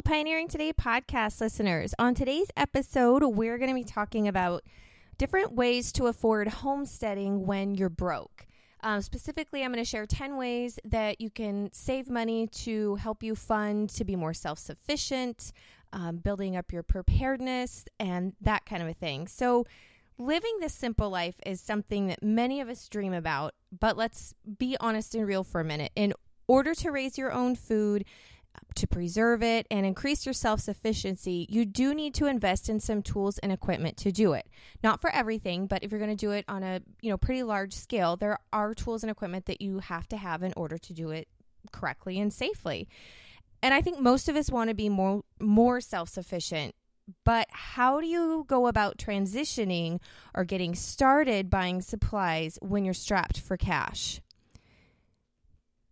Pioneering Today podcast listeners. On today's episode, we're going to be talking about different ways to afford homesteading when you're broke. Um, specifically, I'm going to share 10 ways that you can save money to help you fund to be more self sufficient, um, building up your preparedness, and that kind of a thing. So, living this simple life is something that many of us dream about, but let's be honest and real for a minute. In order to raise your own food, to preserve it and increase your self sufficiency, you do need to invest in some tools and equipment to do it. Not for everything, but if you're going to do it on a you know pretty large scale, there are tools and equipment that you have to have in order to do it correctly and safely. And I think most of us want to be more more self sufficient. But how do you go about transitioning or getting started buying supplies when you're strapped for cash?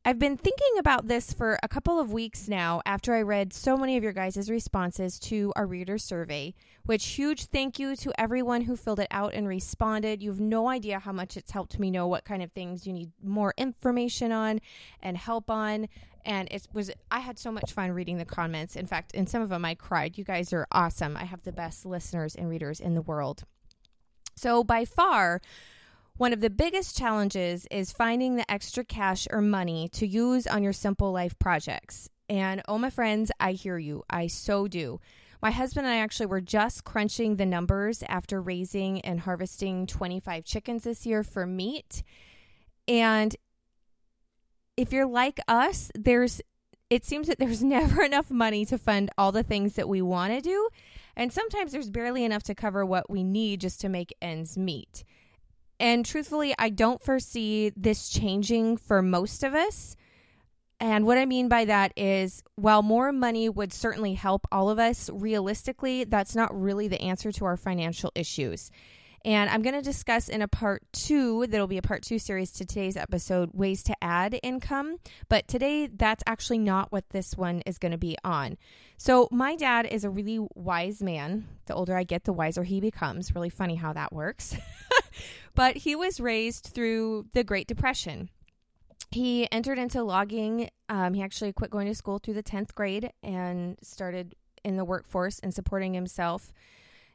I've been thinking about this for a couple of weeks now after I read so many of your guys' responses to our reader survey, which huge thank you to everyone who filled it out and responded. You've no idea how much it's helped me know what kind of things you need more information on and help on. And it was I had so much fun reading the comments. In fact, in some of them I cried. You guys are awesome. I have the best listeners and readers in the world. So by far, one of the biggest challenges is finding the extra cash or money to use on your simple life projects. And oh, my friends, I hear you. I so do. My husband and I actually were just crunching the numbers after raising and harvesting 25 chickens this year for meat. And if you're like us, there's it seems that there's never enough money to fund all the things that we want to do. And sometimes there's barely enough to cover what we need just to make ends meet. And truthfully, I don't foresee this changing for most of us. And what I mean by that is, while more money would certainly help all of us, realistically, that's not really the answer to our financial issues. And I'm going to discuss in a part two, that'll be a part two series to today's episode, ways to add income. But today, that's actually not what this one is going to be on. So, my dad is a really wise man. The older I get, the wiser he becomes. Really funny how that works. but he was raised through the Great Depression. He entered into logging. Um, he actually quit going to school through the 10th grade and started in the workforce and supporting himself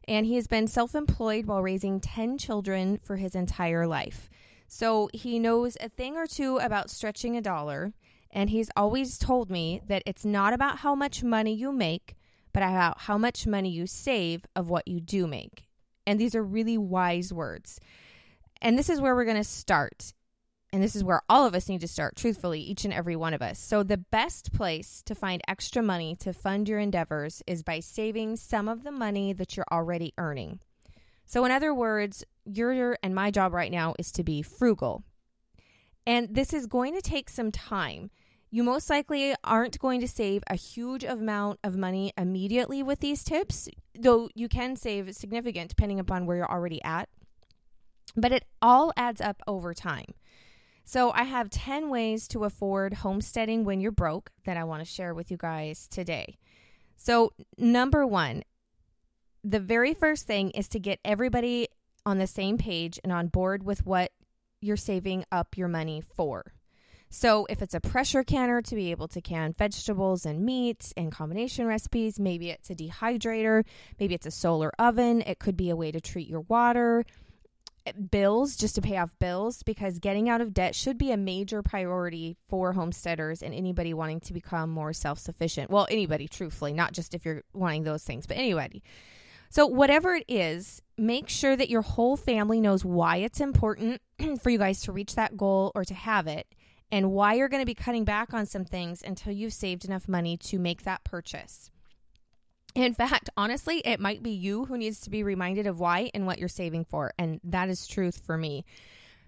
and he has been self employed while raising 10 children for his entire life. So he knows a thing or two about stretching a dollar, and he's always told me that it's not about how much money you make, but about how much money you save of what you do make. And these are really wise words. And this is where we're going to start and this is where all of us need to start, truthfully, each and every one of us. So, the best place to find extra money to fund your endeavors is by saving some of the money that you're already earning. So, in other words, your and my job right now is to be frugal. And this is going to take some time. You most likely aren't going to save a huge amount of money immediately with these tips, though you can save significant depending upon where you're already at. But it all adds up over time. So, I have 10 ways to afford homesteading when you're broke that I want to share with you guys today. So, number one, the very first thing is to get everybody on the same page and on board with what you're saving up your money for. So, if it's a pressure canner to be able to can vegetables and meats and combination recipes, maybe it's a dehydrator, maybe it's a solar oven, it could be a way to treat your water eh, bills just to pay off bills because getting out of debt should be a major priority for homesteaders and anybody wanting to become more self sufficient. Well, anybody, truthfully, not just if you're wanting those things, but anybody. So, whatever it is, make sure that your whole family knows why it's important for you guys to reach that goal or to have it, and why you're going to be cutting back on some things until you've saved enough money to make that purchase. In fact, honestly, it might be you who needs to be reminded of why and what you're saving for. And that is truth for me.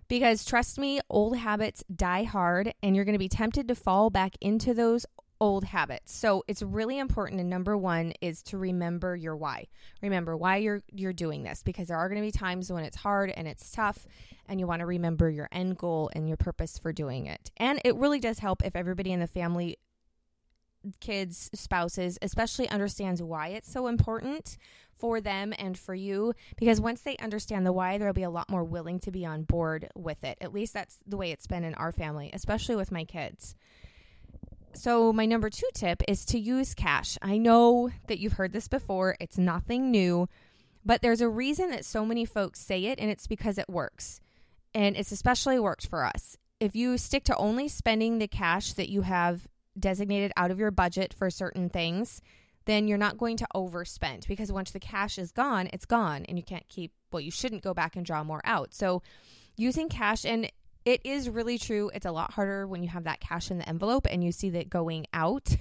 Because trust me, old habits die hard, and you're going to be tempted to fall back into those old habits. So it's really important and number 1 is to remember your why. Remember why you're you're doing this because there are going to be times when it's hard and it's tough and you want to remember your end goal and your purpose for doing it. And it really does help if everybody in the family kids, spouses, especially understands why it's so important for them and for you because once they understand the why, they'll be a lot more willing to be on board with it. At least that's the way it's been in our family, especially with my kids. So, my number two tip is to use cash. I know that you've heard this before, it's nothing new, but there's a reason that so many folks say it, and it's because it works. And it's especially worked for us. If you stick to only spending the cash that you have designated out of your budget for certain things, then you're not going to overspend because once the cash is gone, it's gone and you can't keep, well, you shouldn't go back and draw more out. So, using cash, and it is really true, it's a lot harder when you have that cash in the envelope and you see that going out.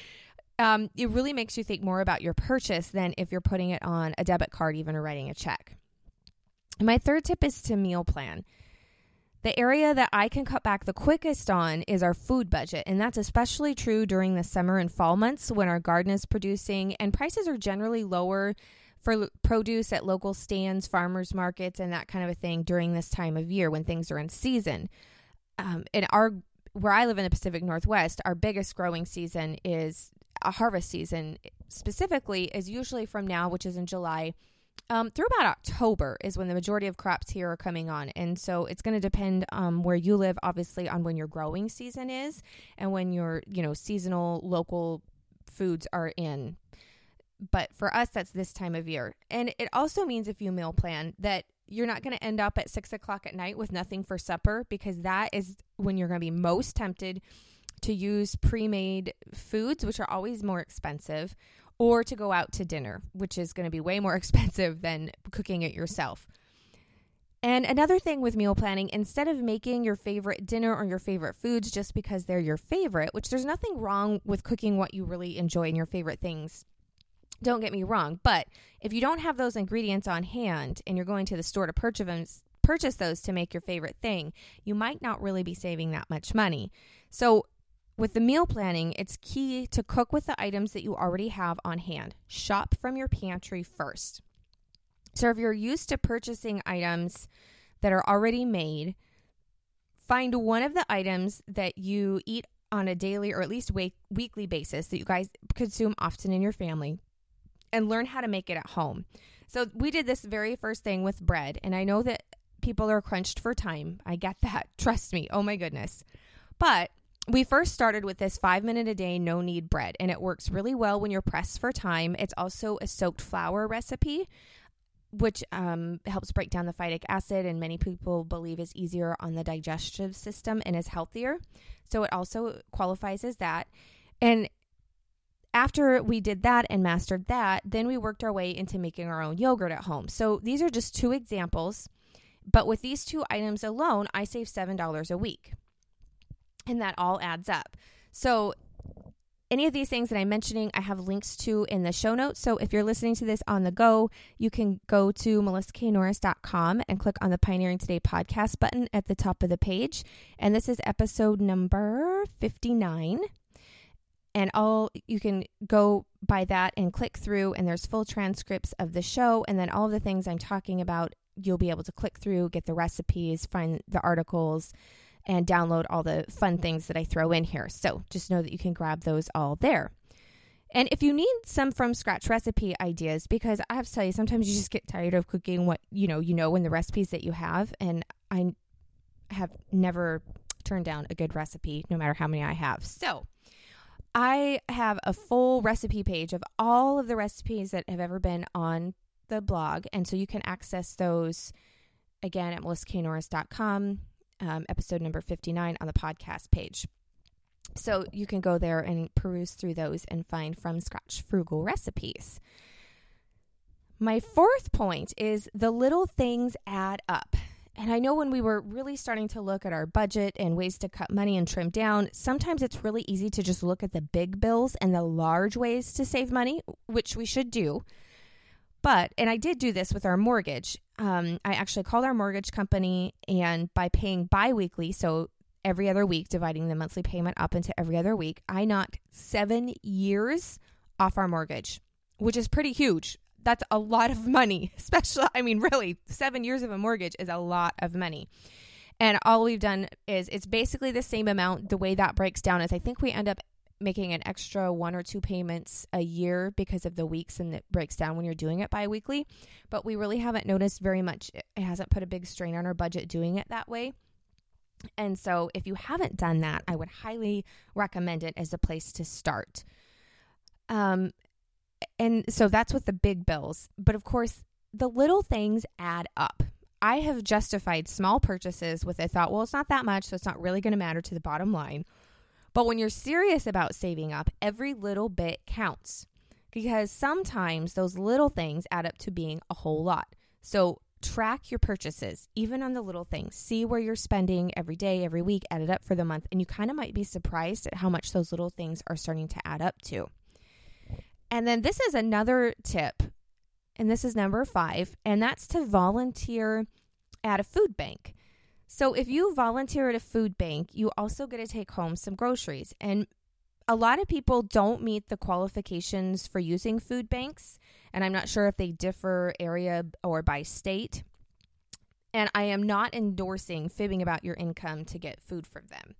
um, it really makes you think more about your purchase than if you're putting it on a debit card, even or writing a check. My third tip is to meal plan. The area that I can cut back the quickest on is our food budget, and that's especially true during the summer and fall months when our garden is producing and prices are generally lower for produce at local stands, farmers markets, and that kind of a thing during this time of year when things are in season. Um, in our where I live in the Pacific Northwest, our biggest growing season is a harvest season. Specifically, is usually from now, which is in July, um, through about October is when the majority of crops here are coming on. And so it's going to depend um, where you live, obviously, on when your growing season is and when your, you know, seasonal local foods are in. But for us, that's this time of year. And it also means if you meal plan that you're not going to end up at six o'clock at night with nothing for supper because that is when you're going to be most tempted to use pre made foods, which are always more expensive, or to go out to dinner, which is going to be way more expensive than cooking it yourself. And another thing with meal planning, instead of making your favorite dinner or your favorite foods just because they're your favorite, which there's nothing wrong with cooking what you really enjoy and your favorite things. Don't get me wrong, but if you don't have those ingredients on hand and you're going to the store to purchase them, purchase those to make your favorite thing, you might not really be saving that much money. So with the meal planning, it's key to cook with the items that you already have on hand. Shop from your pantry first. So, if you're used to purchasing items that are already made, find one of the items that you eat on a daily or at least week- weekly basis that you guys consume often in your family and learn how to make it at home. So, we did this very first thing with bread, and I know that people are crunched for time. I get that. Trust me. Oh my goodness. But we first started with this five minute a day, no knead bread, and it works really well when you're pressed for time. It's also a soaked flour recipe, which um, helps break down the phytic acid, and many people believe is easier on the digestive system and is healthier. So it also qualifies as that. And after we did that and mastered that, then we worked our way into making our own yogurt at home. So these are just two examples. But with these two items alone, I save $7 a week and that all adds up. So, any of these things that I'm mentioning, I have links to in the show notes. So, if you're listening to this on the go, you can go to melissaknorris.com and click on the Pioneering Today podcast button at the top of the page. And this is episode number 59 and all you can go by that and click through and there's full transcripts of the show and then all the things i'm talking about you'll be able to click through get the recipes find the articles and download all the fun things that I throw in here. So just know that you can grab those all there. And if you need some from scratch recipe ideas, because I have to tell you, sometimes you just get tired of cooking what you know, you know, in the recipes that you have. And I have never turned down a good recipe, no matter how many I have. So I have a full recipe page of all of the recipes that have ever been on the blog. And so you can access those again at melissaknorris.com um, episode number 59 on the podcast page. So you can go there and peruse through those and find from scratch frugal recipes. My fourth point is the little things add up. And I know when we were really starting to look at our budget and ways to cut money and trim down, sometimes it's really easy to just look at the big bills and the large ways to save money, which we should do. But, and I did do this with our mortgage. Um, I actually called our mortgage company, and by paying bi weekly, so every other week, dividing the monthly payment up into every other week, I knocked seven years off our mortgage, which is pretty huge. That's a lot of money, especially, I mean, really, seven years of a mortgage is a lot of money. And all we've done is it's basically the same amount. The way that breaks down is I think we end up making an extra one or two payments a year because of the weeks and it breaks down when you're doing it biweekly. But we really haven't noticed very much. It hasn't put a big strain on our budget doing it that way. And so, if you haven't done that, I would highly recommend it as a place to start. Um, and so that's with the big bills. But of course, the little things add up. I have justified small purchases with a thought, well, it's not that much, so it's not really going to matter to the bottom line. But when you're serious about saving up, every little bit counts because sometimes those little things add up to being a whole lot. So track your purchases, even on the little things. See where you're spending every day, every week, add it up for the month, and you kind of might be surprised at how much those little things are starting to add up to. And then this is another tip, and this is number five, and that's to volunteer at a food bank. So if you volunteer at a food bank, you also get to take home some groceries. And a lot of people don't meet the qualifications for using food banks, and I'm not sure if they differ area or by state. And I am not endorsing fibbing about your income to get food from them.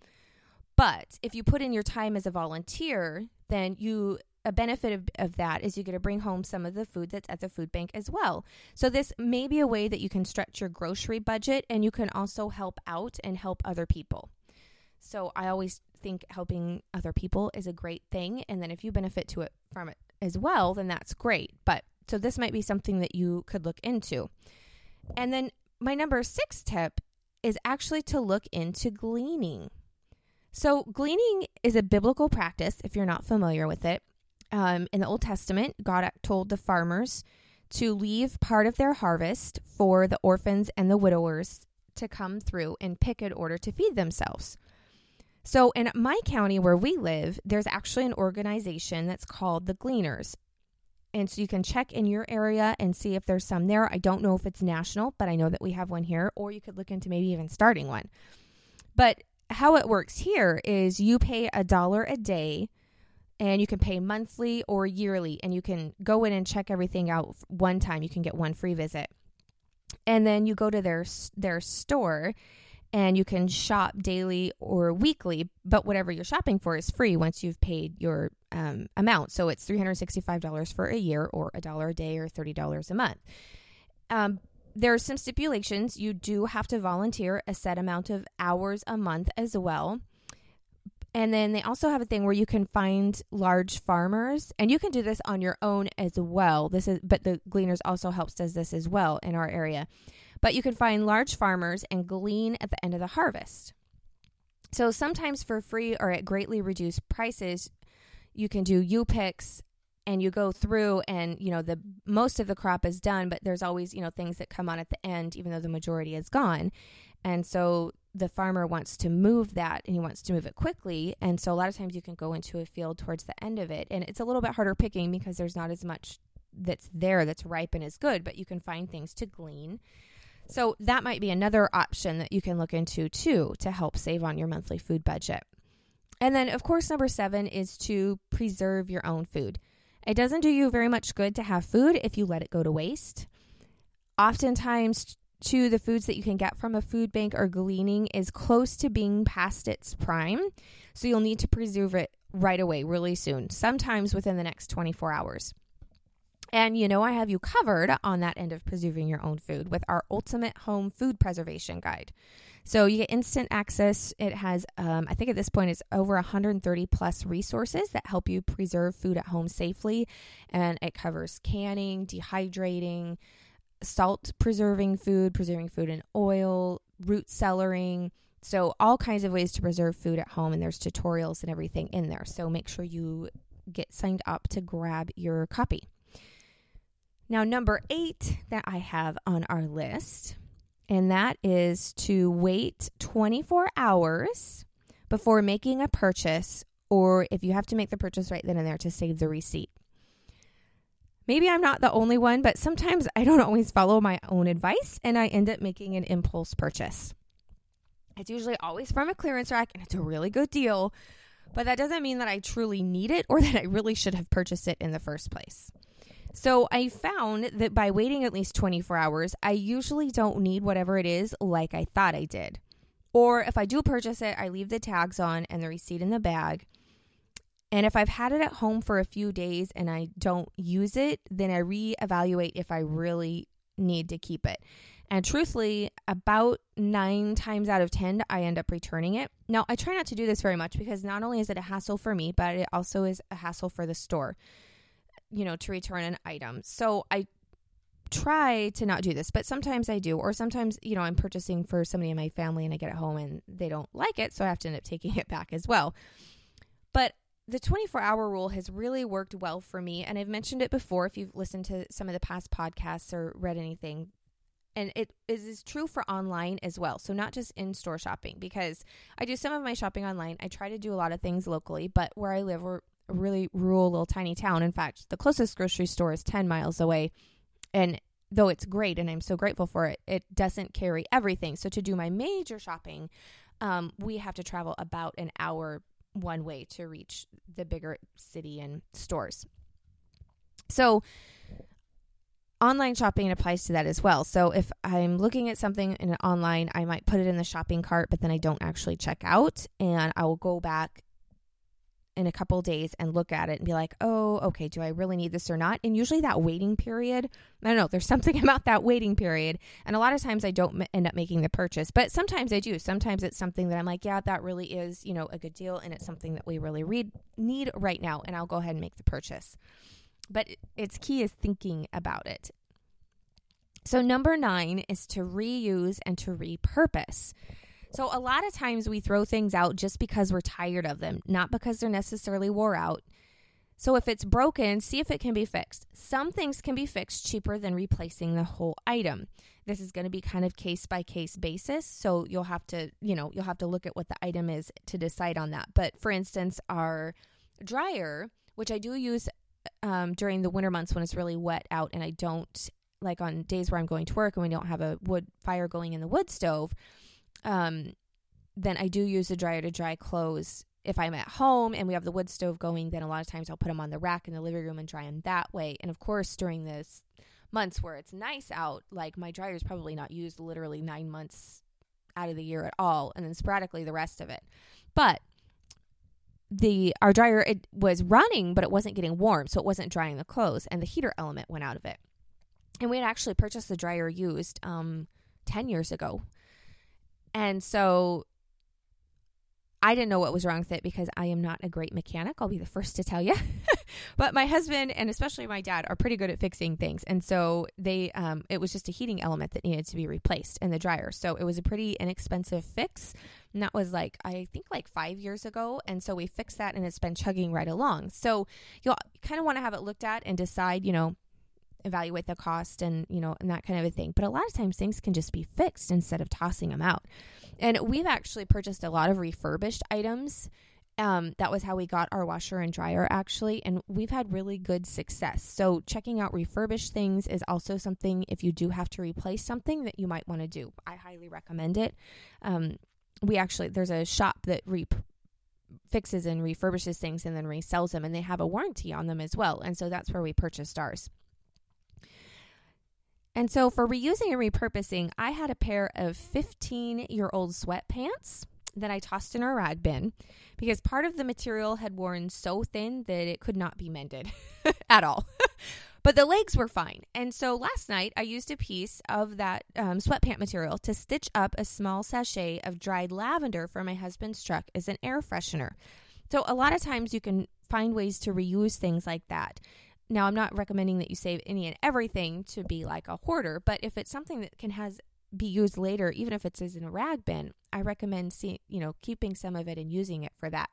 But if you put in your time as a volunteer, then you a benefit of, of that is you get to bring home some of the food that's at the food bank as well. So this may be a way that you can stretch your grocery budget and you can also help out and help other people. So I always think helping other people is a great thing and then if you benefit to it from it as well, then that's great. But so this might be something that you could look into. And then my number 6 tip is actually to look into gleaning. So, gleaning is a biblical practice if you're not familiar with it um, in the Old Testament, God told the farmers to leave part of their harvest for the orphans and the widowers to come through and pick in order to feed themselves. So, in my county where we live, there's actually an organization that's called the Gleaners. And so you can check in your area and see if there's some there. I don't know if it's national, but I know that we have one here, or you could look into maybe even starting one. But how it works here is you pay a dollar a day and you can pay monthly or yearly and you can go in and check everything out one time. You can get one free visit. And then you go to their their store and you can shop daily or weekly but whatever you're shopping for is free once you've paid your um, amount. So it's $365 for a year or a dollar a day or $30 a month. Um, there are some stipulations. You do have to volunteer a set amount of hours a month as well and then they also have a thing where you can find large farmers and you can do this on your own as well. This is but the Gleaners also helps does this as well in our area. But you can find large farmers and glean at the end of the harvest. So sometimes for free or at greatly reduced prices, you can do U picks and you go through and you know the most of the crop is done but there's always you know things that come on at the end even though the majority is gone and so the farmer wants to move that and he wants to move it quickly. And so a lot of times you can go into a field towards the end of it. And it's a little bit harder picking because there's not as much that's there that's ripe and is good, but you can find things to glean. So that might be another option that you can look into too to help save on your monthly food budget. And then, of course, number seven is to preserve your own food. It doesn't do you very much good to have food if you let it go to waste. Oftentimes, to the foods that you can get from a food bank or gleaning is close to being past its prime. So you'll need to preserve it right away, really soon, sometimes within the next 24 hours. And you know, I have you covered on that end of preserving your own food with our Ultimate Home Food Preservation Guide. So you get instant access. It has, um, I think at this point, it's over 130 plus resources that help you preserve food at home safely. And it covers canning, dehydrating, salt preserving food, preserving food in oil, root cellaring. So, all kinds of ways to preserve food at home, and there's tutorials and everything in there. So, make sure you get signed up to grab your copy. Now, number eight that I have on our list, and that is to wait 24 hours before making a purchase, or if you have to make the purchase right then and there, to save the receipt. Maybe I'm not the only one, but sometimes I don't always follow my own advice and I end up making an impulse purchase. It's usually always from a clearance rack and it's a really good deal, but that doesn't mean that I truly need it or that I really should have purchased it in the first place. So I found that by waiting at least 24 hours, I usually don't need whatever it is like I thought I did. Or if I do purchase it, I leave the tags on and the receipt in the bag and if I've had it at home for a few days and I don't use it, then I reevaluate if I really need to keep it. And truthfully, about nine times out of 10, I end up returning it. Now, I try not to do this very much because not only is it a hassle for me, but it also is a hassle for the store, you know, to return an item. So I try to not do this, but sometimes I do. Or sometimes, you know, I'm purchasing for somebody in my family and I get it home and they don't like it. So I have to end up taking it back as well. But the 24 hour rule has really worked well for me. And I've mentioned it before if you've listened to some of the past podcasts or read anything and it is is true for online as well. So not just in-store shopping because I do some of my shopping online. I try to do a lot of things locally, but where I live we're a really rural little tiny town. In fact, the closest grocery store is 10 miles away. And though it's great and I'm so grateful for it, it doesn't carry everything. So to do my major shopping, um, we have to travel about an hour one way to reach the bigger city and stores. So online shopping applies to that as well. So if I'm looking at something in online, I might put it in the shopping cart, but then I don't actually check out, and I will go back in a couple days and look at it and be like, oh, okay, do I really need this or not? And usually that waiting period, I don't know, there's something about that waiting period. And a lot of times I don't m- end up making the purchase, but sometimes I do. Sometimes it's something that I'm like, yeah, that really is, you know, a good deal and it's something that we really need right now. And I'll go ahead and make the purchase but its key is thinking about it. So, number nine is to reuse and to repurpose. So, a lot of times we throw things out just because we're tired of them, not because they're necessarily wore out. So, if it's broken, see if it can be fixed. Some things can be fixed cheaper than replacing the whole item. This is going to be kind of case by case basis. So, you'll have to, you know, you'll have to look at what the item is to decide on that. But for instance, our dryer, which I do use um, during the winter months when it's really wet out and I don't like on days where I'm going to work and we don't have a wood fire going in the wood stove, um, then I do use the dryer to dry clothes. If I'm at home and we have the wood stove going, then a lot of times I'll put them on the rack in the living room and dry them that way. And of course, during this months where it's nice out, like my dryer is probably not used literally nine months out of the year at all, and then sporadically the rest of it. But the our dryer it was running but it wasn't getting warm so it wasn't drying the clothes and the heater element went out of it and we had actually purchased the dryer used um 10 years ago and so I didn't know what was wrong with it because I am not a great mechanic. I'll be the first to tell you. but my husband and especially my dad are pretty good at fixing things, and so they um, it was just a heating element that needed to be replaced in the dryer. So it was a pretty inexpensive fix, and that was like I think like five years ago. And so we fixed that, and it's been chugging right along. So you'll kind of want to have it looked at and decide, you know, evaluate the cost and you know and that kind of a thing. But a lot of times things can just be fixed instead of tossing them out. And we've actually purchased a lot of refurbished items um, that was how we got our washer and dryer actually and we've had really good success. So checking out refurbished things is also something if you do have to replace something that you might want to do. I highly recommend it. Um, we actually there's a shop that re fixes and refurbishes things and then resells them and they have a warranty on them as well. And so that's where we purchased ours and so for reusing and repurposing, I had a pair of 15 year old sweatpants that I tossed in a rag bin because part of the material had worn so thin that it could not be mended at all. but the legs were fine. And so last night I used a piece of that um, sweatpant material to stitch up a small sachet of dried lavender for my husband's truck as an air freshener. So a lot of times you can find ways to reuse things like that. Now, I'm not recommending that you save any and everything to be like a hoarder, but if it's something that can has be used later, even if it's in a rag bin, I recommend see, you know keeping some of it and using it for that.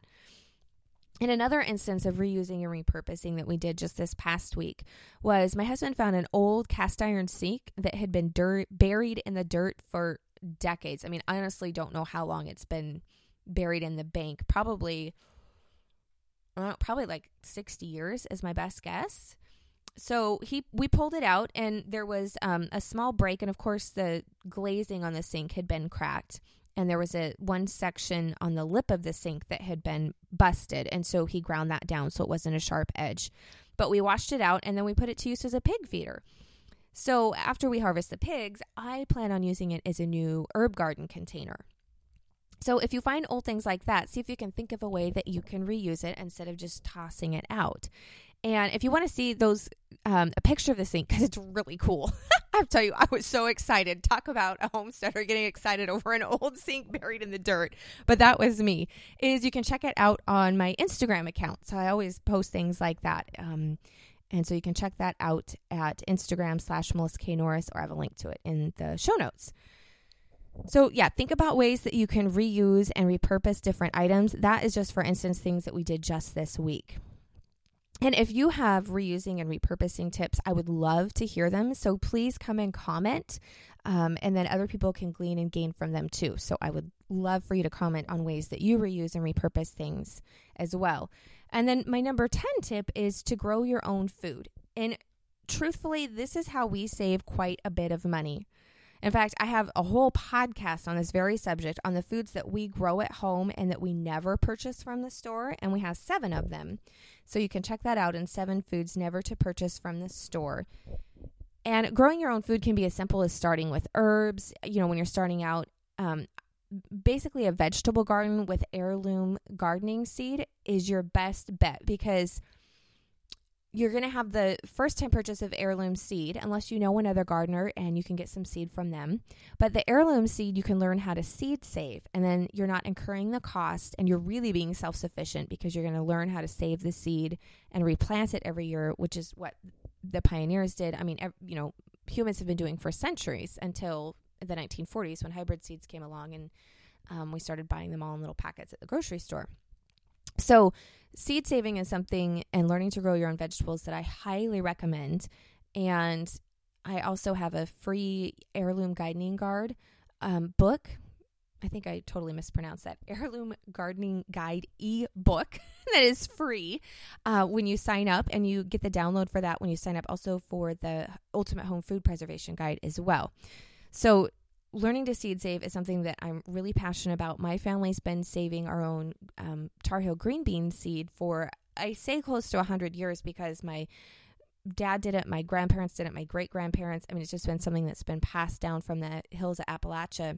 And another instance of reusing and repurposing that we did just this past week was my husband found an old cast iron sink that had been dirt, buried in the dirt for decades. I mean, I honestly don't know how long it's been buried in the bank. Probably uh, probably like 60 years is my best guess. So he we pulled it out and there was um, a small break and of course the glazing on the sink had been cracked and there was a one section on the lip of the sink that had been busted and so he ground that down so it wasn't a sharp edge. But we washed it out and then we put it to use as a pig feeder. So after we harvest the pigs, I plan on using it as a new herb garden container. So if you find old things like that, see if you can think of a way that you can reuse it instead of just tossing it out. And if you want to see those, um, a picture of the sink because it's really cool. I'll tell you, I was so excited. Talk about a homesteader getting excited over an old sink buried in the dirt. But that was me. Is you can check it out on my Instagram account. So I always post things like that. Um, and so you can check that out at Instagram slash Melissa K. Norris, or I have a link to it in the show notes. So, yeah, think about ways that you can reuse and repurpose different items. That is just, for instance, things that we did just this week. And if you have reusing and repurposing tips, I would love to hear them. So please come and comment, um, and then other people can glean and gain from them too. So I would love for you to comment on ways that you reuse and repurpose things as well. And then my number 10 tip is to grow your own food. And truthfully, this is how we save quite a bit of money. In fact, I have a whole podcast on this very subject on the foods that we grow at home and that we never purchase from the store, and we have seven of them. So you can check that out in seven foods never to purchase from the store. And growing your own food can be as simple as starting with herbs. You know, when you're starting out, um, basically a vegetable garden with heirloom gardening seed is your best bet because you're going to have the first time purchase of heirloom seed unless you know another gardener and you can get some seed from them. But the heirloom seed, you can learn how to seed save, and then you're not incurring the cost and you're really being self sufficient because you're going to learn how to save the seed and replant it every year, which is what the pioneers did. I mean, you know, humans have been doing for centuries until the 1940s when hybrid seeds came along and um, we started buying them all in little packets at the grocery store. So, seed saving is something and learning to grow your own vegetables that I highly recommend. And I also have a free heirloom gardening guard um, book. I think I totally mispronounced that. Heirloom Gardening Guide e book that is free uh, when you sign up, and you get the download for that when you sign up also for the Ultimate Home Food Preservation Guide as well. So, learning to seed save is something that I'm really passionate about. My family's been saving our own um, Tar Heel green bean seed for, I say close to 100 years because my dad did it, my grandparents did it, my great grandparents. I mean, it's just been something that's been passed down from the hills of Appalachia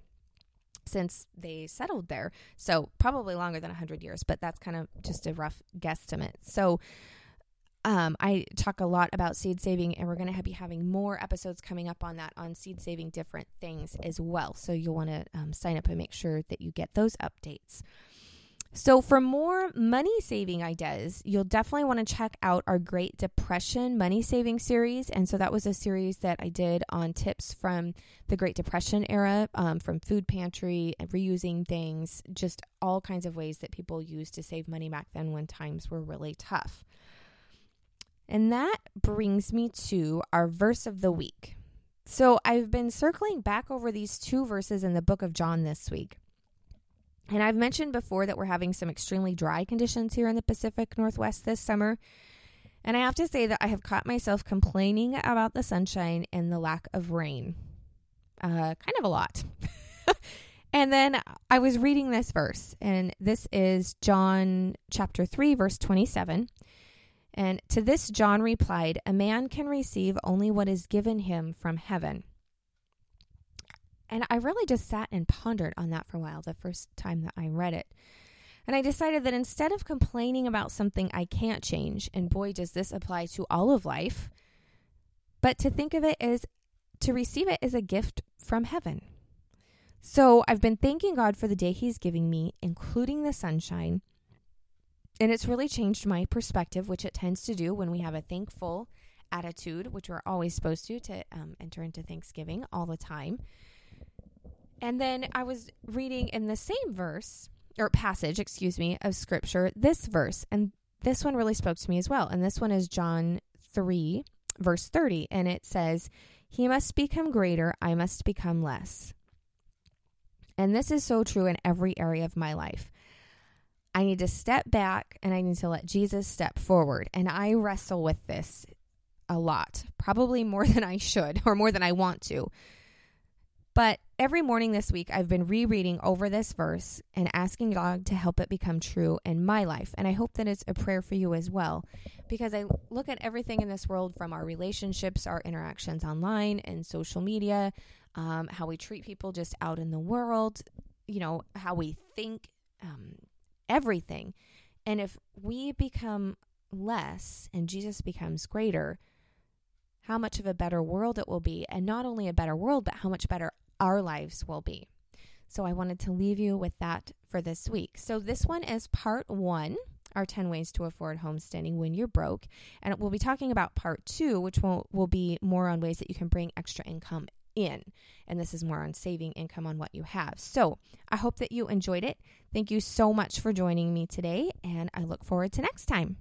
since they settled there. So, probably longer than 100 years, but that's kind of just a rough guesstimate. So, um, I talk a lot about seed saving, and we're going to be having more episodes coming up on that on seed saving different things as well. So you'll want to um, sign up and make sure that you get those updates. So, for more money saving ideas, you'll definitely want to check out our Great Depression money saving series. And so, that was a series that I did on tips from the Great Depression era, um, from food pantry, reusing things, just all kinds of ways that people used to save money back then when times were really tough. And that brings me to our verse of the week. So I've been circling back over these two verses in the book of John this week. And I've mentioned before that we're having some extremely dry conditions here in the Pacific Northwest this summer. And I have to say that I have caught myself complaining about the sunshine and the lack of rain. Uh, kind of a lot. and then I was reading this verse, and this is John chapter 3, verse 27. And to this John replied, A man can receive only what is given him from heaven. And I really just sat and pondered on that for a while the first time that I read it. And I decided that instead of complaining about something I can't change, and boy, does this apply to all of life, but to think of it as to receive it as a gift from heaven. So I've been thanking God for the day He's giving me, including the sunshine, and it's really changed my perspective, which it tends to do when we have a thankful attitude, which we're always supposed to, to um, enter into Thanksgiving all the time. And then I was reading in the same verse or passage, excuse me, of scripture, this verse. And this one really spoke to me as well. And this one is John 3, verse 30. And it says, He must become greater, I must become less. And this is so true in every area of my life. I need to step back and I need to let Jesus step forward. And I wrestle with this a lot, probably more than I should or more than I want to. But every morning this week, I've been rereading over this verse and asking God to help it become true in my life. And I hope that it's a prayer for you as well, because I look at everything in this world from our relationships, our interactions online and social media, um, how we treat people just out in the world, you know, how we think, um, everything. And if we become less and Jesus becomes greater, how much of a better world it will be. And not only a better world, but how much better our lives will be. So I wanted to leave you with that for this week. So this one is part one our 10 ways to afford homesteading when you're broke. And we'll be talking about part two, which will, will be more on ways that you can bring extra income in. And this is more on saving income on what you have. So I hope that you enjoyed it. Thank you so much for joining me today, and I look forward to next time.